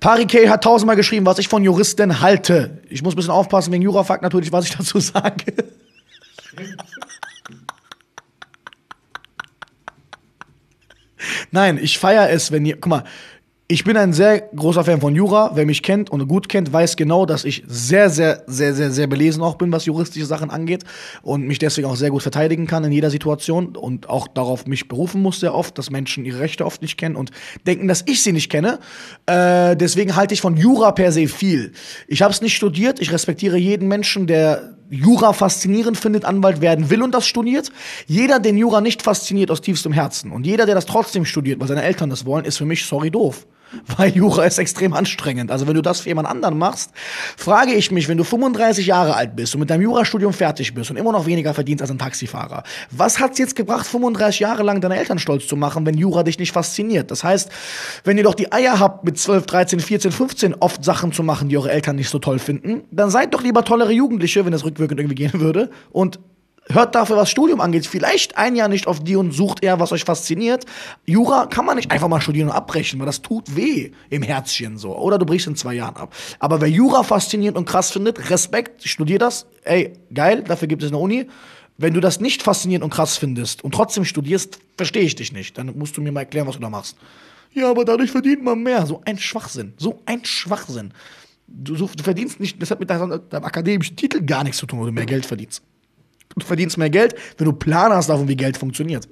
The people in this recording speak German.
Parikay hat tausendmal geschrieben, was ich von Juristen halte. Ich muss ein bisschen aufpassen wegen Jurafakt natürlich, was ich dazu sage. Nein, ich feiere es, wenn ihr. Guck mal, ich bin ein sehr großer Fan von Jura. Wer mich kennt und gut kennt, weiß genau, dass ich sehr, sehr, sehr, sehr, sehr belesen auch bin, was juristische Sachen angeht und mich deswegen auch sehr gut verteidigen kann in jeder Situation und auch darauf mich berufen muss sehr oft, dass Menschen ihre Rechte oft nicht kennen und denken, dass ich sie nicht kenne. Äh, deswegen halte ich von Jura per se viel. Ich habe es nicht studiert. Ich respektiere jeden Menschen, der Jura faszinierend findet, Anwalt werden will und das studiert. Jeder, den Jura nicht fasziniert aus tiefstem Herzen und jeder, der das trotzdem studiert, weil seine Eltern das wollen, ist für mich, sorry, doof. Weil Jura ist extrem anstrengend. Also wenn du das für jemand anderen machst, frage ich mich, wenn du 35 Jahre alt bist und mit deinem Jurastudium fertig bist und immer noch weniger verdienst als ein Taxifahrer, was hat's jetzt gebracht, 35 Jahre lang deine Eltern stolz zu machen, wenn Jura dich nicht fasziniert? Das heißt, wenn ihr doch die Eier habt, mit 12, 13, 14, 15 oft Sachen zu machen, die eure Eltern nicht so toll finden, dann seid doch lieber tollere Jugendliche, wenn das rückwirkend irgendwie gehen würde und hört dafür, was Studium angeht, vielleicht ein Jahr nicht auf die und sucht eher, was euch fasziniert. Jura kann man nicht einfach mal studieren und abbrechen, weil das tut weh im Herzchen so. Oder du brichst in zwei Jahren ab. Aber wer Jura faszinierend und krass findet, Respekt, studier das. Ey, geil, dafür gibt es eine Uni. Wenn du das nicht faszinierend und krass findest und trotzdem studierst, verstehe ich dich nicht. Dann musst du mir mal erklären, was du da machst. Ja, aber dadurch verdient man mehr. So ein Schwachsinn. So ein Schwachsinn. Du, du verdienst nicht, das hat mit deinem, deinem akademischen Titel gar nichts zu tun, wo du mehr Geld verdienst. Du verdienst mehr Geld, wenn du Plan hast davon, wie Geld funktioniert.